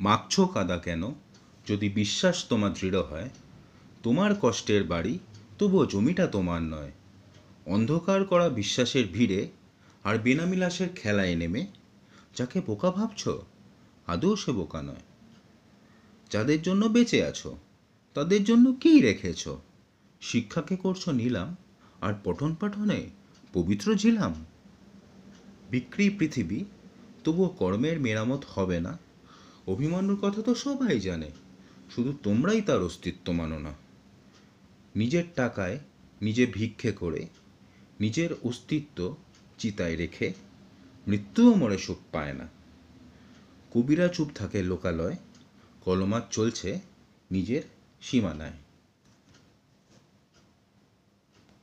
মাখছ কাদা কেন? যদি বিশ্বাস তোমার দৃঢ় হয়, তোমার কষ্টের বাড়ি তবুও জমিটা তোমার নয়। অন্ধকার করা বিশ্বাসের ভিড়ে আর বেনামিলাসের খেলায় নেমে, যাকে বোকা ভাবছ, আদৌ সে বোকা নয়। যাদের জন্য বেঁচে আছো, তাদের জন্য কী রেখেছ? শিক্ষাকে করছ নিলাম আর পঠন পাঠনে পবিত্র ঝিলাম? বিক্রি পৃথিবী, তবুও কর্মের মেরামত হবে না। অভিমান্যুর কথা তো সবাই জানে। শুধু তোমরাই তার অস্তিত্ব মানো না। নিজের টাকায়, নিজে ভিক্ষে করে, নিজের অস্তিত্ব চিতায় রেখে মৃত্যুও মরে সুখ পায় না। কবিরা চুপ থাকে লোকালয়, কলমাত চলছে নিজের সীমানায়।